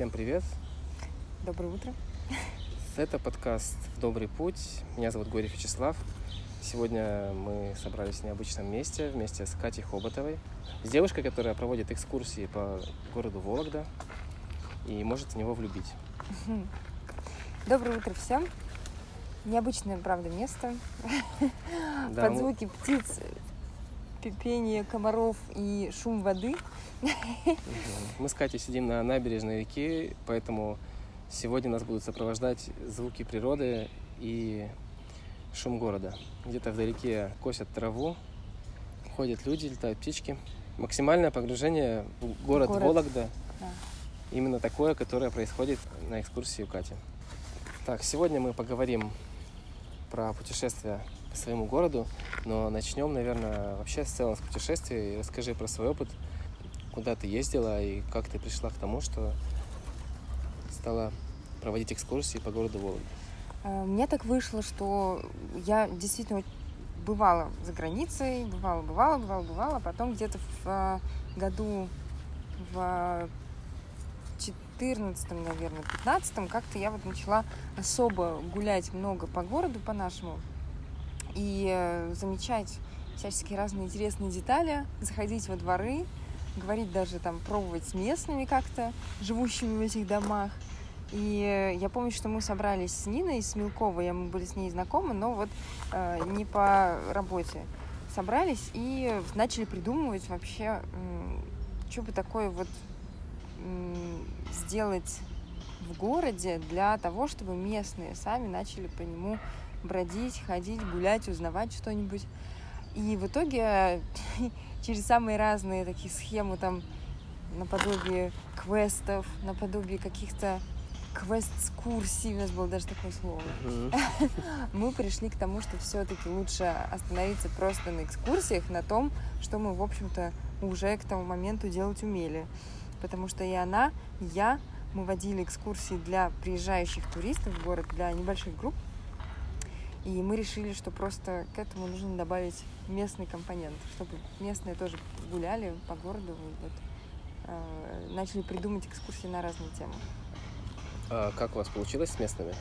Всем привет! Доброе утро! Это подкаст «В добрый путь». Меня зовут Горев Вячеслав. Сегодня мы собрались в необычном месте вместе с Катей Хоботовой, с девушкой, которая проводит экскурсии по городу Вологда и может в него влюбить. Доброе утро всем! Необычное, правда, место. Да, Под мы- звуки птиц, пение комаров и шум воды. Мы с Катей сидим на набережной реки, поэтому сегодня нас будут сопровождать звуки природы и шум города. Где-то вдалеке косят траву, ходят люди, летают птички. Максимальное погружение в город, Город. Вологда. Да. Именно такое, которое происходит на экскурсии у Кати. Так, сегодня мы поговорим про путешествия по своему городу, но начнем, наверное, вообще с целом с путешествия. И расскажи про свой опыт, куда ты ездила и как ты пришла к тому, что стала проводить экскурсии по городу Вологда. Э, Мне так вышло, что я действительно бывала за границей, бывала, бывала, бывала, бывала. Потом где-то в э, году в 14 наверное, 15 как-то я вот начала особо гулять много по городу, по нашему, и э, замечать всяческие разные интересные детали, заходить во дворы, говорить даже там, пробовать с местными как-то, живущими в этих домах. И э, я помню, что мы собрались с Ниной, с Милковой, мы были с ней знакомы, но вот э, не по работе. Собрались и начали придумывать вообще, что бы такое вот сделать в городе для того, чтобы местные сами начали по нему бродить, ходить, гулять, узнавать что-нибудь. И в итоге через самые разные такие схемы там наподобие квестов, наподобие каких-то квест-скурсий, у нас было даже такое слово, мы пришли к тому, что все-таки лучше остановиться просто на экскурсиях, на том, что мы, в общем-то, уже к тому моменту делать умели. Потому что и она, и я, мы водили экскурсии для приезжающих туристов в город, для небольших групп. И мы решили, что просто к этому нужно добавить местный компонент, чтобы местные тоже гуляли по городу. и Вот, э, начали придумать экскурсии на разные темы. А как у вас получилось с местными?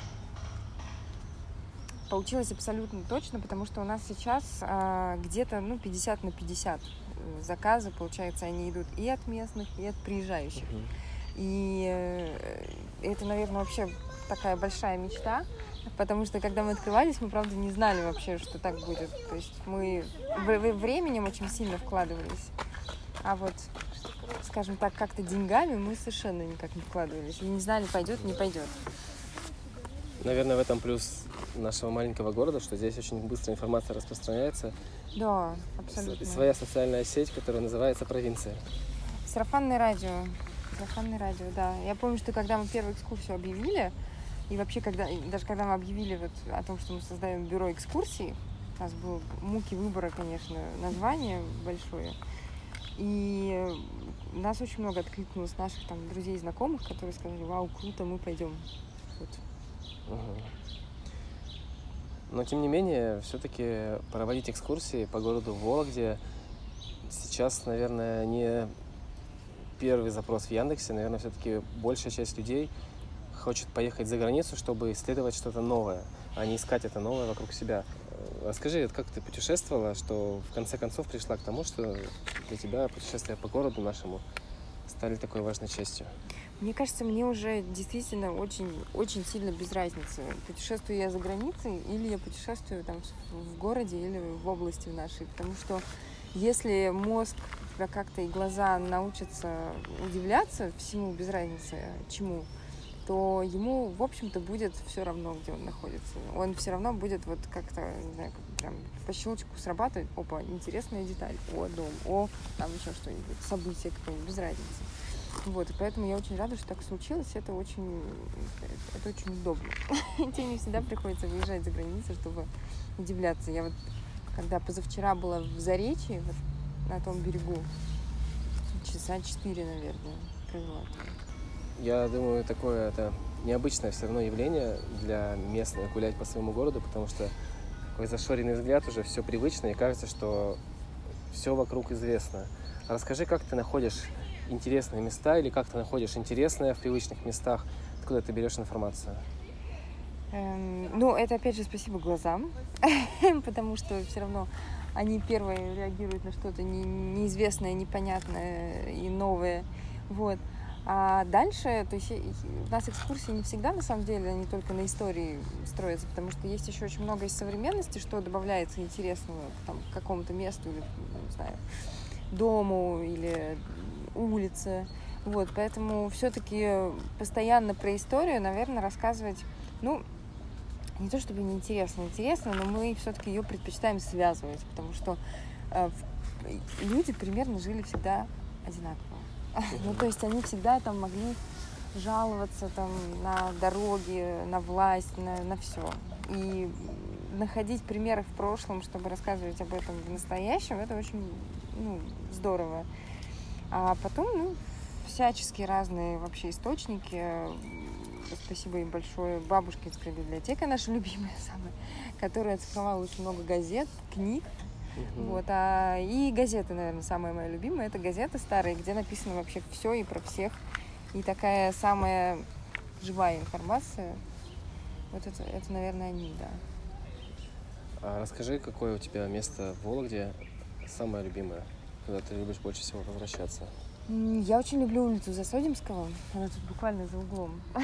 Получилось абсолютно точно, потому что у нас сейчас а, где-то ну, 50 на 50 э, заказы, получается, они идут и от местных, и от приезжающих. Мгм. И э, это, наверное, вообще такая большая мечта, потому что когда мы открывались, мы, правда, не знали вообще, что так будет. То есть мы временем очень сильно вкладывались, а вот, скажем так, как-то деньгами мы совершенно никак не вкладывались. И не знали, пойдет, не пойдет. Наверное, в этом плюс нашего маленького города, что здесь очень быстро информация распространяется. Да, абсолютно. Своя социальная сеть, которая называется провинция. Сарафанное радио. Сарафанное радио, да. Я помню, что когда мы первую экскурсию объявили, и вообще, когда, даже когда мы объявили вот о том, что мы создаем бюро экскурсий, у нас был муки выбора, конечно, название большое. И нас очень много откликнулось наших там друзей и знакомых, которые сказали, вау, круто, мы пойдем. Вот. Мгм. Но тем не менее, все-таки проводить экскурсии по городу Вологде сейчас, наверное, не первый запрос в Яндексе. Наверное, все-таки большая часть людей хочет поехать за границу, чтобы исследовать что-то новое, а не искать это новое вокруг себя. Э, Расскажи, вот как ты путешествовала, что в конце концов пришла к тому, что для тебя путешествия по городу нашему стали такой важной частью? Мне кажется, мне уже действительно очень, очень сильно без разницы, путешествую я за границей или я путешествую там в- городе или в области нашей. Потому что если мозг как-то и глаза научатся удивляться всему без разницы чему, то ему, в общем-то, будет все равно, где он находится. Он все равно будет вот как-то, не знаю, как прям по щелчку срабатывать. Опа, интересная деталь. О, дом. О, там еще что-нибудь. Событие какое-нибудь, без разницы. Вот, и поэтому я очень рада, что так случилось. Это очень, это очень удобно. Тебе не всегда приходится выезжать за границу, чтобы удивляться. Я вот, когда позавчера была в Заречье, вот на том берегу, часа четыре, наверное, провела. Я думаю, такое это необычное все равно явление для местных гулять по своему городу, потому что такой зашоренный взгляд уже все привычно, и кажется, что все вокруг известно. Расскажи, как ты находишь интересные места или как ты находишь интересное в привычных местах? Откуда ты берешь информацию? Эм, ну, это опять же спасибо глазам, потому что все равно они первые реагируют на что-то не, неизвестное, непонятное и новое. Вот. А дальше, то есть у нас экскурсии не всегда, на самом деле, они только на истории строятся, потому что есть еще очень много из современности, что добавляется интересного там, к какому-то месту или, не знаю, дому или улице. Вот, поэтому все-таки постоянно про историю, наверное, рассказывать, ну, не то чтобы неинтересно, интересно, но мы все-таки ее предпочитаем связывать, потому что э, люди примерно жили всегда одинаково. Ну, то есть они всегда там могли жаловаться там на дороги, на власть, на, на все. И находить примеры в прошлом, чтобы рассказывать об этом в настоящем, это очень ну, здорово. А потом, ну, всяческие разные вообще источники. Спасибо им большое. Бабушкинская библиотека наша любимая самая, которая оцифровала очень много газет, книг. Угу. Вот, а, и газеты, наверное, самая моя любимая. Это газеты старые, где написано вообще все и про всех. И такая самая живая информация. Вот это, это наверное, они, да. А расскажи, какое у тебя место в Вологде самое любимое, куда ты любишь больше всего возвращаться? Я очень люблю улицу Засодимского. Она тут буквально за углом.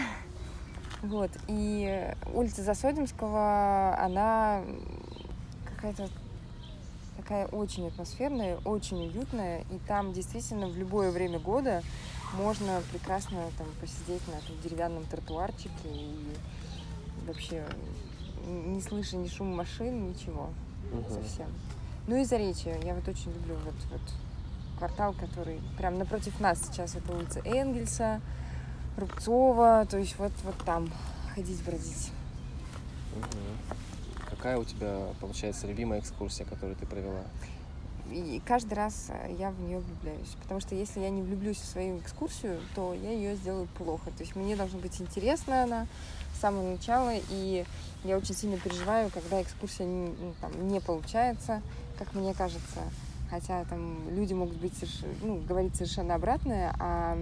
Вот. И улица Засодимского, она какая-то такая очень атмосферная, очень уютная, и там действительно в любое время года можно прекрасно там посидеть на этом деревянном тротуарчике и вообще не слыша ни шум машин, ничего угу. совсем. Ну и Заречье. Я вот очень люблю вот, вот квартал, который прям напротив нас сейчас. Это улица Энгельса, Рубцова. То есть вот, вот там ходить, бродить. Угу какая у тебя, получается, любимая экскурсия, которую ты провела? И каждый раз э, я в нее влюбляюсь. Потому что если я не влюблюсь в свою экскурсию, то я ее сделаю плохо. То есть мне должна быть интересна она с самого начала. И я очень сильно переживаю, когда экскурсия не, ну, там, не получается, как мне кажется. Хотя там люди могут быть ну, говорить совершенно обратное, а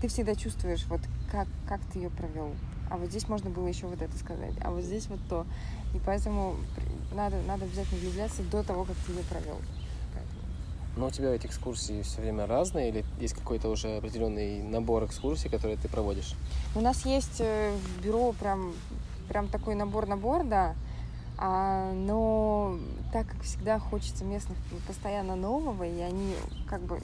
ты всегда чувствуешь, вот как, как ты ее провел. А вот здесь можно было еще вот это сказать, а вот здесь вот то. И поэтому надо, надо обязательно влюбляться до того, как ты ее провел. Но у тебя эти экскурсии все время разные или есть какой-то уже определенный набор экскурсий, которые ты проводишь? У нас есть э, в бюро прям, прям такой набор-набор, да. А, но так как всегда хочется местных постоянно нового, и они как бы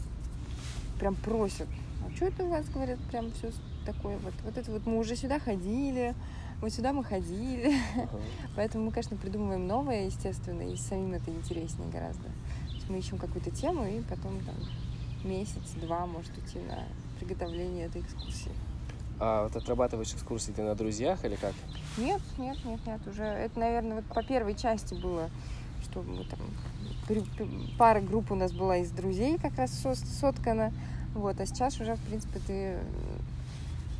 прям просят, а что это у вас, говорят, прям все такое вот. Вот это вот мы уже сюда ходили, вот сюда мы ходили. Uh-huh. Поэтому мы, конечно, придумываем новое, естественно, и самим это интереснее гораздо. Мы ищем какую-то тему, и потом там месяц-два может уйти на приготовление этой экскурсии. А вот отрабатываешь экскурсии ты на друзьях или как? Нет, нет, нет, нет. Уже это, наверное, вот по первой части было, что мы там пара групп у нас была из друзей как раз соткана. Вот, а сейчас уже, в принципе, ты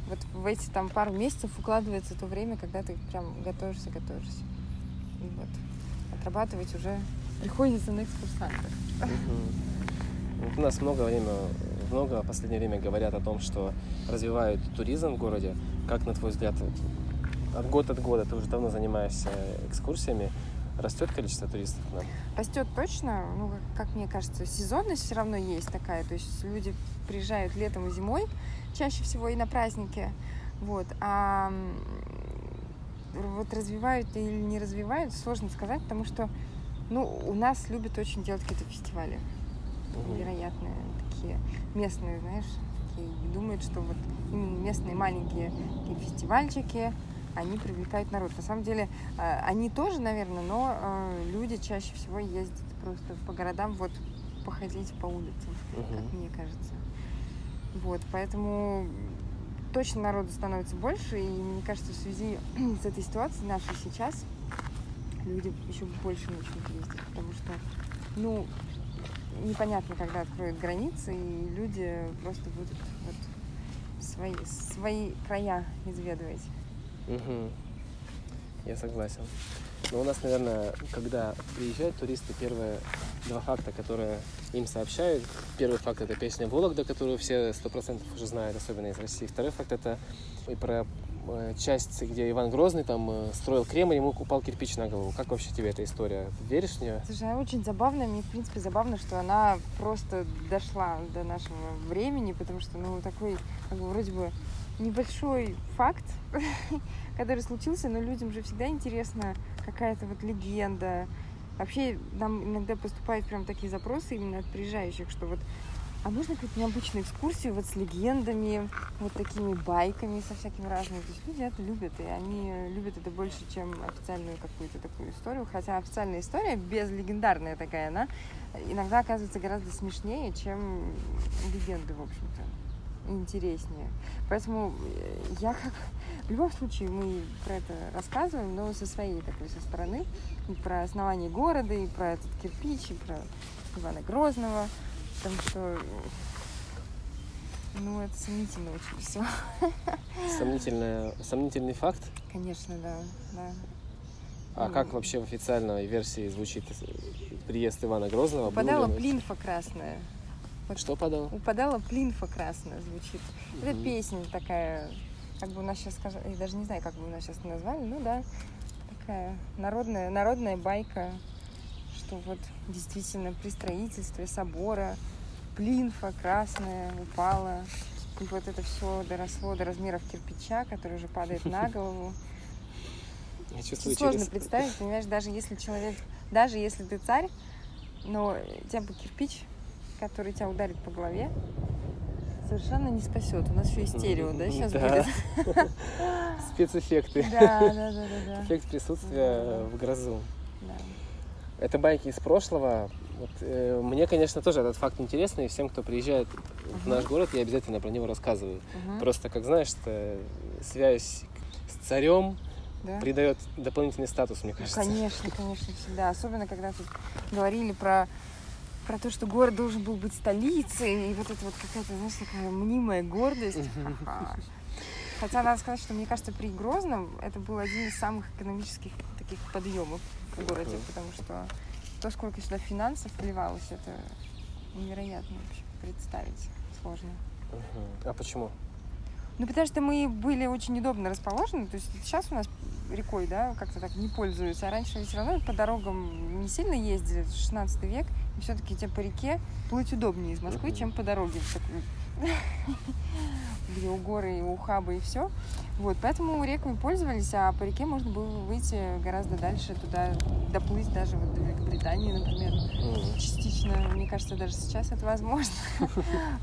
вот в эти там пару месяцев укладывается то время, когда ты прям готовишься, готовишься. И вот отрабатывать уже приходится на экскурсантах. У нас много времени, много в последнее время говорят о том, что развивают туризм в городе. Как, на твой взгляд, от года от года ты уже давно занимаешься экскурсиями, растет количество туристов к нам? Растет точно. Ну, как мне кажется, сезонность все равно есть такая. То есть люди приезжают летом и зимой, чаще всего и на праздники. Вот. А вот развивают или не развивают, сложно сказать, потому что ну, у нас любят очень делать какие-то фестивали. Невероятные такие местные, знаешь, такие, думают, что вот местные маленькие такие фестивальчики, они привлекают народ. На самом деле, а, они тоже, наверное, но а, люди чаще всего ездят просто по городам, вот походить по улицам, uh-huh. как мне кажется. Вот, поэтому точно народу становится больше, и мне кажется, в связи с этой ситуацией нашей сейчас люди еще больше начнут ездить, потому что, ну, непонятно, когда откроют границы, и люди просто будут вот свои, свои края изведывать. Угу. Я согласен. Но у нас, наверное, когда приезжают туристы, первые два факта, которые им сообщают. Первый факт – это песня «Вологда», которую все сто процентов уже знают, особенно из России. Второй факт – это и про э, часть, где Иван Грозный там э, строил Кремль, ему упал кирпич на голову. Как вообще тебе эта история? Веришь в нее? Слушай, она очень забавная. Мне, в принципе, забавно, что она просто дошла до нашего времени, потому что, ну, такой, как бы, вроде бы небольшой факт, который случился, но людям же всегда интересно какая-то вот легенда. Вообще нам иногда поступают прям такие запросы именно от приезжающих, что вот а можно какую-то необычную экскурсию вот с легендами, вот такими байками со всякими разными. То есть люди это любят, и они любят это больше, чем официальную какую-то такую историю. Хотя официальная история, без легендарная такая, она иногда оказывается гораздо смешнее, чем легенды, в общем-то интереснее. Поэтому э, я как... В любом случае мы про это рассказываем, но со своей такой со стороны. И про основание города, и про этот кирпич, и про Ивана Грозного. Потому что ну, это сомнительно очень все. Сомнительная, сомнительный факт? Конечно, да. да. А ну, как вообще в официальной версии звучит приезд Ивана Грозного? Подала плинфа красная. Вот что подала? Упадала плинфа красная звучит. Угу. Это песня такая, как бы у нас сейчас, я даже не знаю, как бы у нас сейчас назвали, ну да, такая народная, народная байка, что вот действительно при строительстве собора плинфа красная упала, и вот это все доросло до размеров кирпича, который уже падает на голову. Я чувствую, Сложно через... представить, понимаешь, даже если человек, даже если ты царь, но тебя бы кирпич который тебя ударит по голове, совершенно не спасет. У нас еще и стерео, да, сейчас да. будет? Спецэффекты. Да, да, да, да. Эффект присутствия да. в грозу. Да. Это байки из прошлого. Вот, э, мне, конечно, тоже этот факт интересный, и всем, кто приезжает uh-huh. в наш город, я обязательно про него рассказываю. Uh-huh. Просто, как знаешь, что связь с царем да? придает дополнительный статус, мне кажется. Ну, конечно, конечно, всегда. Особенно, когда тут говорили про про то, что город должен был быть столицей, и вот это вот какая-то, знаешь, такая мнимая гордость. Хотя надо сказать, что мне кажется, при Грозном это был один из самых экономических таких подъемов в городе, потому что то, сколько сюда финансов вливалось, это невероятно вообще представить сложно. А почему? Ну, потому что мы были очень удобно расположены. То есть сейчас у нас рекой, да, как-то так не пользуются. А раньше все равно по дорогам не сильно ездили, 16 век. Все-таки тебе по реке плыть удобнее из Москвы, чем по дороге в такую где у горы, и у хаба, и все. Вот, поэтому реками пользовались, а по реке можно было выйти гораздо дальше, туда доплыть даже вот до Великобритании, например, частично. Мне кажется, даже сейчас это возможно.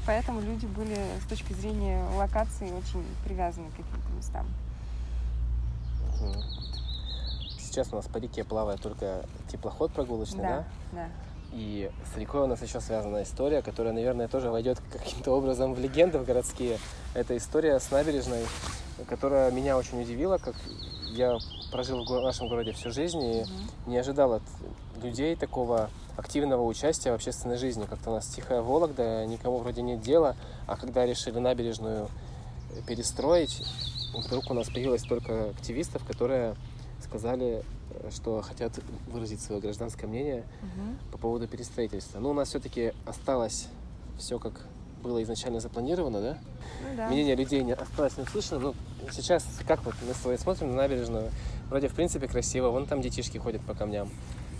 Поэтому люди были с точки зрения локации очень привязаны к каким-то местам. Сейчас у нас по реке плавает только теплоход прогулочный, да? Да, да. И с рекой у нас еще связана история, которая, наверное, тоже войдет каким-то образом в легенды в городские. Это история с набережной, которая меня очень удивила, как я прожил в нашем городе всю жизнь и не ожидал от людей такого активного участия в общественной жизни. Как-то у нас тихая Вологда, никому вроде нет дела, а когда решили набережную перестроить, вдруг у нас появилось только активистов, которые сказали что хотят выразить свое гражданское мнение угу. по поводу перестроительства. Но у нас все-таки осталось все как было изначально запланировано, да? Ну, да. Мнение людей не осталось не услышано. Ну, сейчас, как вот мы с тобой смотрим на набережную, вроде в принципе красиво, вон там детишки ходят по камням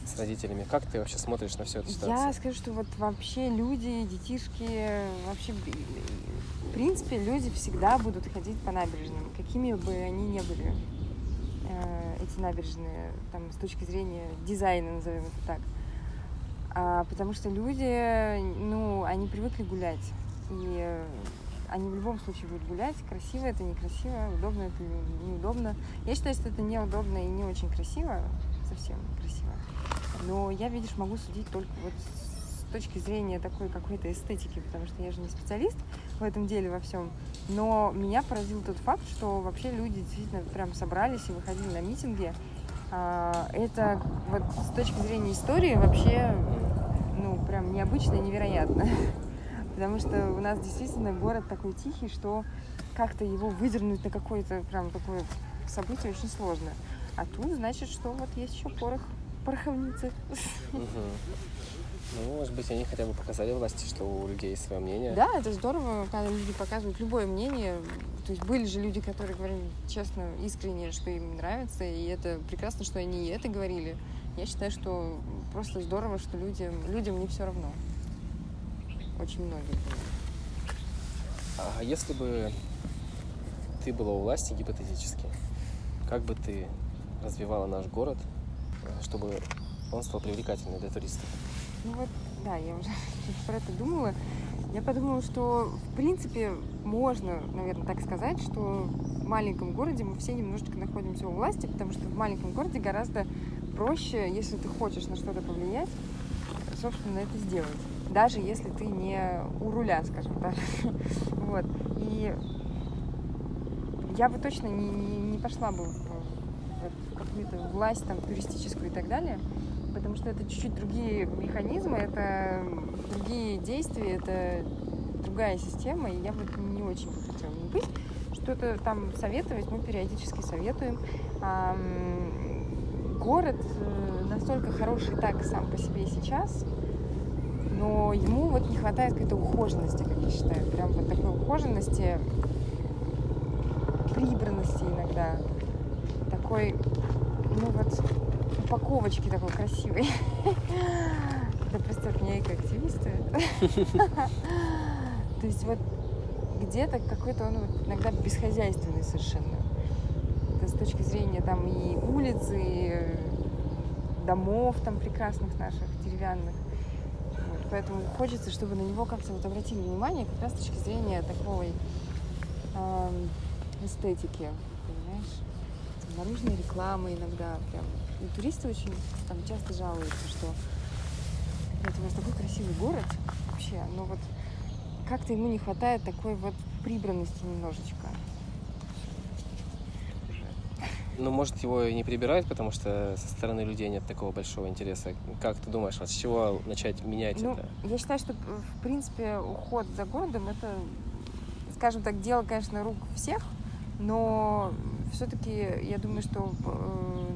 с родителями. Как ты вообще смотришь на всю эту ситуацию? Я скажу, что вот вообще люди, детишки, вообще, в принципе, люди всегда будут ходить по набережным, какими бы они ни были эти набережные там, с точки зрения дизайна, назовем это так. А, потому что люди, ну, они привыкли гулять. И они в любом случае будут гулять. Красиво это, некрасиво, удобно это, неудобно. Я считаю, что это неудобно и не очень красиво, совсем красиво. Но я, видишь, могу судить только вот с точки зрения такой какой-то эстетики, потому что я же не специалист в этом деле во всем. Но меня поразил тот факт, что вообще люди действительно прям собрались и выходили на митинги. А, это вот с точки зрения истории вообще, ну, прям необычно и невероятно. Потому что у нас действительно город такой тихий, что как-то его выдернуть на какое-то прям такое событие очень сложно. А тут значит, что вот есть еще порох пороховницы. Угу. Ну, может быть, они хотя бы показали власти, что у людей есть свое мнение. Да, это здорово, когда люди показывают любое мнение. То есть были же люди, которые говорили честно, искренне, что им нравится, и это прекрасно, что они и это говорили. Я считаю, что просто здорово, что людям, людям не все равно. Очень многим. А если бы ты была у власти гипотетически, как бы ты развивала наш город, чтобы он стал привлекательным для туристов? Ну вот, да, я уже про это думала. Я подумала, что в принципе можно, наверное, так сказать, что в маленьком городе мы все немножечко находимся у власти, потому что в маленьком городе гораздо проще, если ты хочешь на что-то повлиять, собственно, это сделать. Даже если ты не у руля, скажем так. Вот. И я бы точно не, не, не пошла бы в, в какую-то власть там туристическую и так далее потому что это чуть-чуть другие механизмы, это другие действия, это другая система, и я бы не очень бы хотела не быть. Что-то там советовать мы периодически советуем. Город э, настолько хороший так сам по себе сейчас, но ему вот не хватает какой-то ухоженности, как я считаю. Прям вот такой ухоженности, прибранности иногда. Такой, ну вот, упаковочки такой красивой. Да просто меня экоактивисты. То есть вот где-то какой-то он иногда бесхозяйственный совершенно. Это с точки зрения там и улиц, и домов там прекрасных наших, деревянных. Вот, поэтому хочется, чтобы на него как-то вот обратили внимание как раз с точки зрения такой э, эстетики, понимаешь? Наружная реклама иногда прям и туристы очень там часто жалуются, что вот у вас такой красивый город вообще, но вот как-то ему не хватает такой вот прибранности немножечко. Ну, может, его и не прибирают, потому что со стороны людей нет такого большого интереса. Как ты думаешь, вот с чего начать менять ну, это? Я считаю, что, в принципе, уход за городом — это, скажем так, дело, конечно, рук всех, но все-таки я думаю, что э,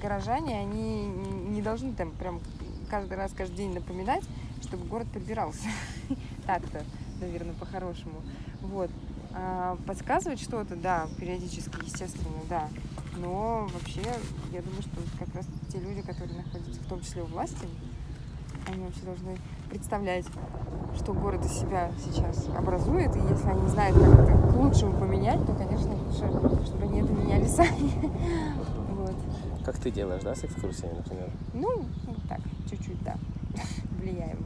горожане, они не должны там прям каждый раз, каждый день напоминать, чтобы город прибирался. Так-то, наверное, по-хорошему. Вот. А подсказывать что-то, да, периодически, естественно, да. Но вообще, я думаю, что как раз те люди, которые находятся в том числе у власти, они вообще должны представлять, что город из себя сейчас образует, и если они знают, как это к лучшему поменять, то, конечно, лучше, чтобы они это меняли сами. Как ты делаешь, да, с экскурсиями, например? Ну, так, чуть-чуть, да. Влияем.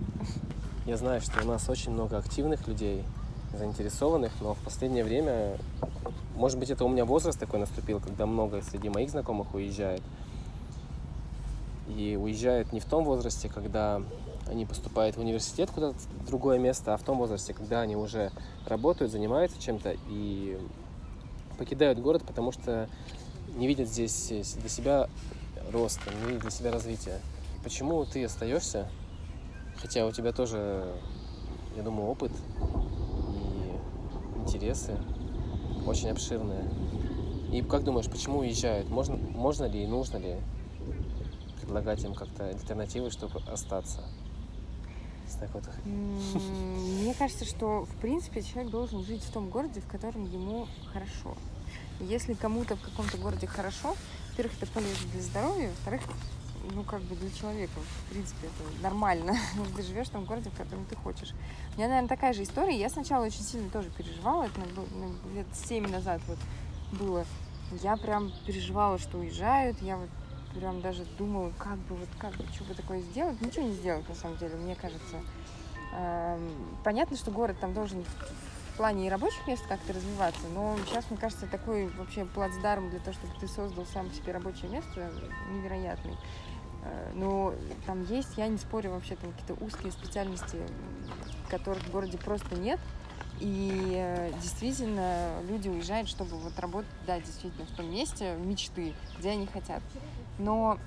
Я знаю, что у нас очень много активных людей, заинтересованных, но в последнее время, может быть, это у меня возраст такой наступил, когда много среди моих знакомых уезжает. И уезжают не в том возрасте, когда они поступают в университет куда-то в другое место, а в том возрасте, когда они уже работают, занимаются чем-то и покидают город, потому что не видят здесь для себя роста, не видят для себя развития. Почему ты остаешься, хотя у тебя тоже, я думаю, опыт и интересы очень обширные. И как думаешь, почему уезжают? Можно, можно ли и нужно ли предлагать им как-то альтернативы, чтобы остаться? Вот. Мне кажется, что в принципе человек должен жить в том городе, в котором ему хорошо. Если кому-то в каком-то городе хорошо, во-первых, это полезно для здоровья, во-вторых, ну, как бы для человека, в принципе, это нормально. ты живешь в том городе, в котором ты хочешь. У меня, наверное, такая же история. Я сначала очень сильно тоже переживала. Это ну, лет семь назад вот было. Я прям переживала, что уезжают. Я вот прям даже думала, как бы вот как бы что бы такое сделать. Ничего не сделать, на самом деле, мне кажется. Эм, понятно, что город там должен плане и рабочих мест как-то развиваться, но сейчас, мне кажется, такой вообще плацдарм для того, чтобы ты создал сам себе рабочее место невероятный. Э, но там есть, я не спорю, вообще там какие-то узкие специальности, которых в городе просто нет. И э, действительно люди уезжают, чтобы вот работать, да, действительно, в том месте мечты, где они хотят. Но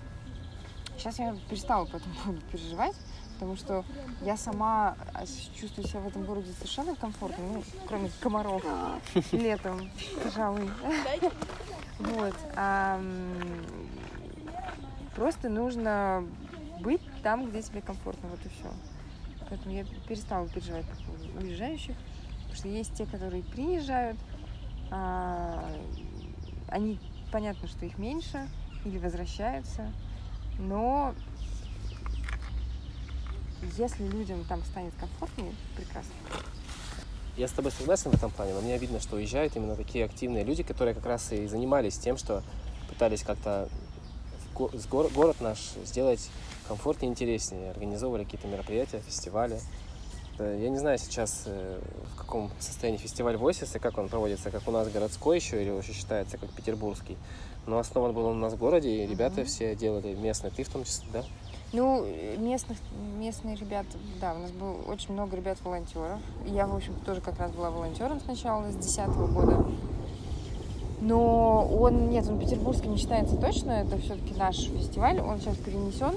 сейчас я перестала по этому поводу переживать потому что я сама а, чувствую себя в этом городе совершенно комфортно, ну, кроме комаров летом, пожалуй. Вот. А, просто нужно быть там, где тебе комфортно, вот и все. Поэтому я перестала переживать по поводу уезжающих, потому что есть те, которые приезжают, а, они, понятно, что их меньше или возвращаются, но если людям там станет комфортнее, прекрасно. Я с тобой согласен в этом плане, но мне видно, что уезжают именно такие активные люди, которые как раз и занимались тем, что пытались как-то город наш сделать комфортнее, интереснее, организовывали какие-то мероприятия, фестивали. Я не знаю сейчас, э, в каком состоянии фестиваль Voices и как он проводится, как у нас городской еще или уже считается как петербургский. Но основан был он у нас в городе, и ребята mm-hmm. все делали местные, ты в том числе, да? Ну, местных, местные ребята, да, у нас было очень много ребят-волонтеров. Я, в общем тоже как раз была волонтером сначала с 2010 года. Но он, нет, он петербургский не считается точно, это все-таки наш фестиваль, он сейчас перенесен,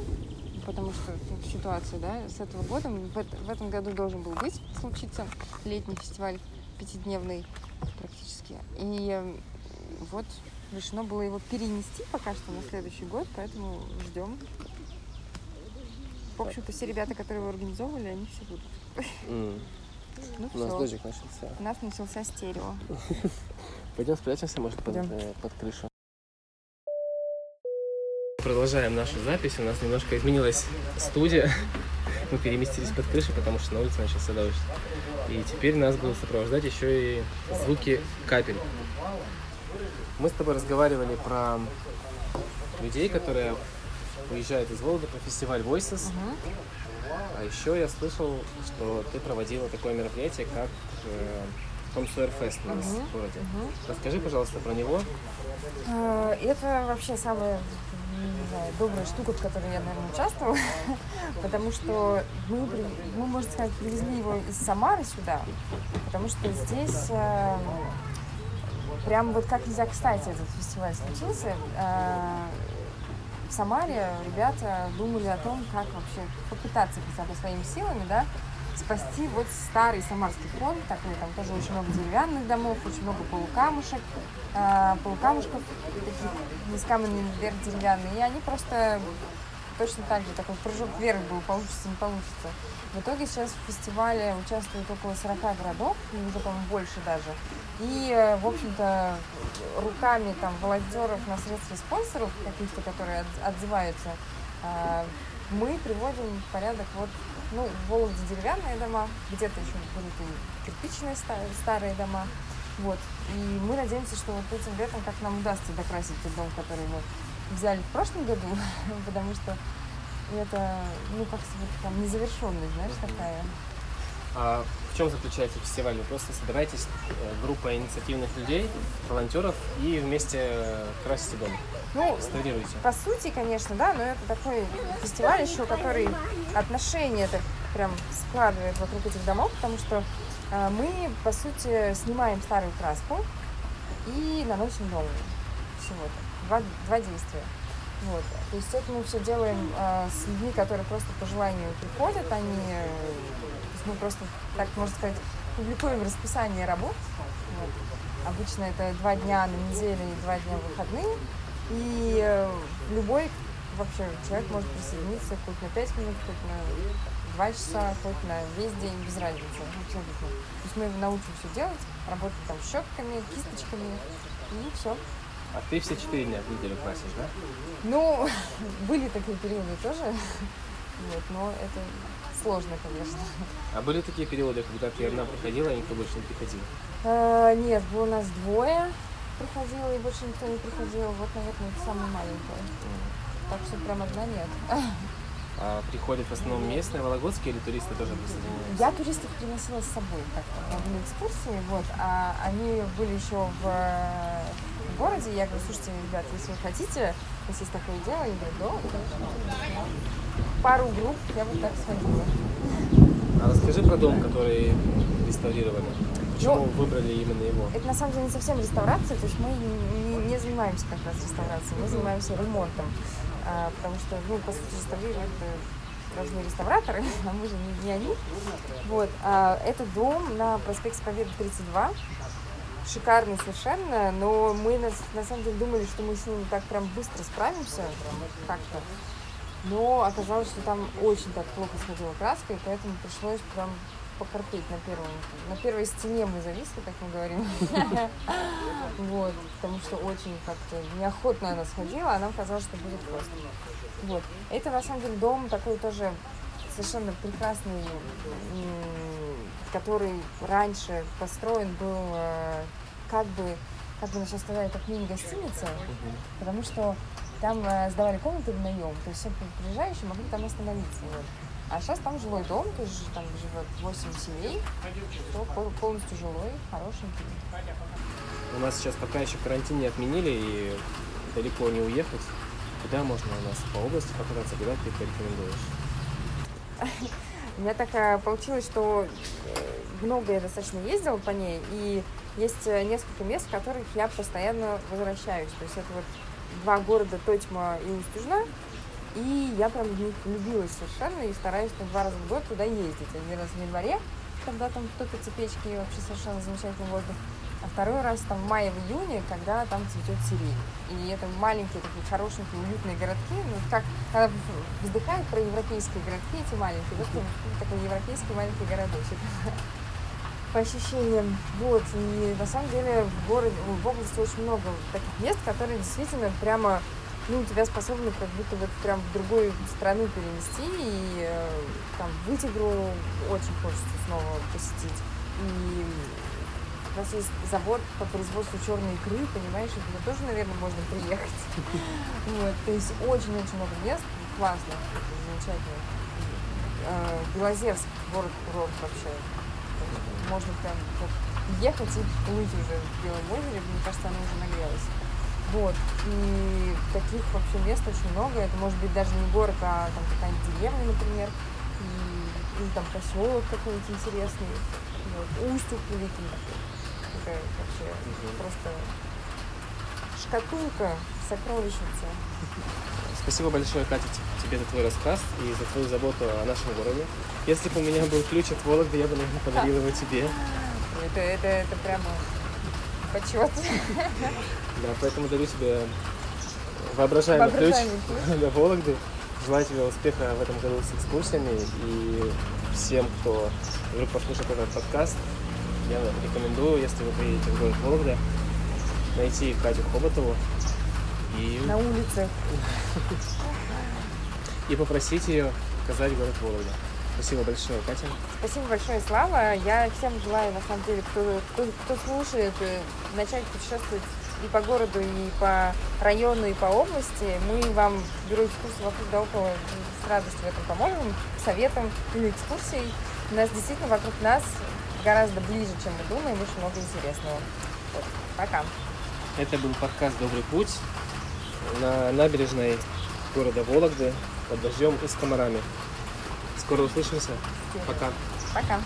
потому что ну, ситуация, да, с этого года. В, в этом году должен был быть, случиться летний фестиваль пятидневный практически. И вот решено было его перенести пока что на следующий год, поэтому ждем. В общем-то, все ребята, которые его организовывали, они все будут. Mm. Ну, У нас дождик начался. У нас начался стерео. Пойдем спрячемся, может, под, э, под крышу. Продолжаем нашу запись. У нас немножко изменилась студия. Мы переместились под крышу, потому что на улице начался дождь. И теперь нас будут сопровождать еще и звуки капель. Мы с тобой разговаривали про людей, которые уезжают из Волга про фестиваль Voices. Uh-huh. А еще я слышал, что ты проводила такое мероприятие, как э, Том Сойер Фест у нас uh-huh. в городе. Uh-huh. Расскажи, пожалуйста, про него. Uh, это вообще самая не знаю, добрая штука, в которой я, наверное, участвовала, потому что мы, мы, можно сказать, привезли его из Самары сюда, потому что здесь э, прям вот как нельзя кстати этот фестиваль случился. Э, в Самаре ребята думали о том, как вообще попытаться хотя бы своими силами, да, спасти вот старый самарский фронт, такой там тоже очень много деревянных домов, очень много полукамушек, э, полукамушков, таких из каменных вверх деревянные, и они просто точно так же, такой прыжок вверх был, получится, не получится. В итоге сейчас в фестивале участвует около 40 городов, уже, по-моему, больше даже. И, э, в общем-то, руками там волонтеров на средства спонсоров каких-то, которые отзываются, э, мы приводим в порядок вот, ну, в Вологде деревянные дома, где-то еще будут и кирпичные старые дома. Вот. И мы надеемся, что вот этим летом как нам удастся докрасить тот дом, который мы взяли в прошлом году, потому что это, ну, как вот там незавершенность, знаешь, такая. А в чем заключается фестиваль? Вы просто собираетесь э, группа инициативных людей, волонтеров и вместе э, красите дом? Ну, по сути, конечно, да, но это такой фестиваль еще, который отношения так прям складывает вокруг этих домов, потому что э, мы, по сути, снимаем старую краску и наносим новую. Всего-то. Два, два действия. Вот. То есть это мы все делаем э, с людьми, которые просто по желанию приходят, они, мы просто, так можно сказать, публикуем расписание работ. Вот. Обычно это два дня на неделю и два дня выходные. И э, любой вообще человек может присоединиться хоть на 5 минут, хоть на 2 часа, хоть на весь день, без разницы, абсолютно. То есть мы научим все делать, работать там щетками, кисточками, и все. А ты все четыре дня в неделю красишь, да? Ну, были такие периоды тоже. Вот, но это сложно, конечно. А были такие периоды, когда ты одна приходила, и никто больше не приходил? А, нет, было у нас двое приходило, и больше никто не приходил. Вот, наверное, это самое маленькое. Так что прям одна нет. А приходят в основном местные, вологодские или туристы тоже присоединяются? Я туристов приносила с собой как-то на экскурсии, вот, а они были еще в в городе. Я говорю, слушайте, ребят, если вы хотите, если есть такое дело, они говорят, да, конечно. Пару групп я вот так сходила. А расскажи про дом, который реставрировали. Почему ну, выбрали именно его? Это на самом деле не совсем реставрация, то есть мы не, не занимаемся как раз реставрацией, мы занимаемся ремонтом. А, потому что, ну, по сути, реставрировать это должны реставраторы, а мы же не, не они. Вот. А, это дом на проспекте Победы 32. шикарный совершенно, но мы на, на самом деле думали, что мы с ним так прям быстро справимся как-то. Но оказалось, что там очень так плохо сходила краска, и поэтому пришлось прям покорпеть на первом. На первой стене мы зависли, как мы говорим. Вот, потому что очень как-то неохотно она сходила, а нам казалось, что будет просто. Вот. Это на самом деле дом такой тоже совершенно прекрасный, который раньше построен был э, как бы, как бы сейчас сказать, как мини-гостиница, потому что там э, сдавали комнаты в наем, то есть все приезжающие могли там остановиться. Вот. А сейчас там жилой дом, то есть там живет 8 семей, все полностью жилой, хорошенький. У нас сейчас пока еще карантин не отменили и далеко не уехать. Куда можно у нас по области покататься, куда ты порекомендуешь? У меня так э, получилось, что э, много я достаточно ездила по ней, и есть несколько мест, в которых я постоянно возвращаюсь. То есть это вот два города Тотьма и Устюжна, и я прям в них влюбилась совершенно и стараюсь там два раза в год туда ездить. Один раз в январе, когда там кто-то цепечки и вообще совершенно замечательный воздух. А второй раз там в мае, в июне, когда там цветет сирень. И это маленькие такие хорошенькие, уютные городки. Ну, как когда вздыхают про европейские городки, эти маленькие. Вот такой европейский маленький городочек. По ощущениям. Вот. И на самом деле в городе, в области очень много таких мест, которые действительно прямо ну, тебя способны как будто вот прям в другую страну перенести, и э, там Вытигру очень хочется снова посетить. И у нас есть завод по производству черной икры, понимаешь, и туда тоже, наверное, можно приехать. Вот, то есть очень-очень много мест, классно, замечательно. Э, Белозерск, город-курорт вообще. Можно прям ехать и плыть уже в Белом озере, мне кажется, оно уже нагрелось. Вот. И таких вообще мест очень много. Это может быть даже не город, а там какая-нибудь деревня, например. И, или там поселок какой-нибудь интересный. Вот. Устюг великий. Такая вообще просто шкатулка, сокровищница. Спасибо большое, Катя, тебе за твой рассказ и за твою заботу о нашем городе. Если бы у меня был ключ от Вологды, я бы, наверное, подарил его тебе. Это, это, это прямо почет. Да, поэтому дарю тебе воображаемый, воображаемый ключ для Вологды. Желаю тебе успеха в этом году с экскурсиями и всем, кто вдруг послушает этот подкаст, я рекомендую, если вы приедете в город Вологда, найти Катю Хоботову и... На улице. И попросить ее показать город Вологда. Спасибо большое, Катя. Спасибо большое, Слава. Я всем желаю, на самом деле, кто, кто, кто слушает, э, начать путешествовать и по городу, и по району, и по области. Мы вам бюро экскурсий вокруг да около с радостью в этом поможем, советом или экскурсией. У нас действительно вокруг нас гораздо ближе, чем мы думаем, очень много интересного. Вот. Пока. Это был подкаст «Добрый путь» на набережной города Вологды под дождем и с комарами. Скоро услышимся. Пока. Пока.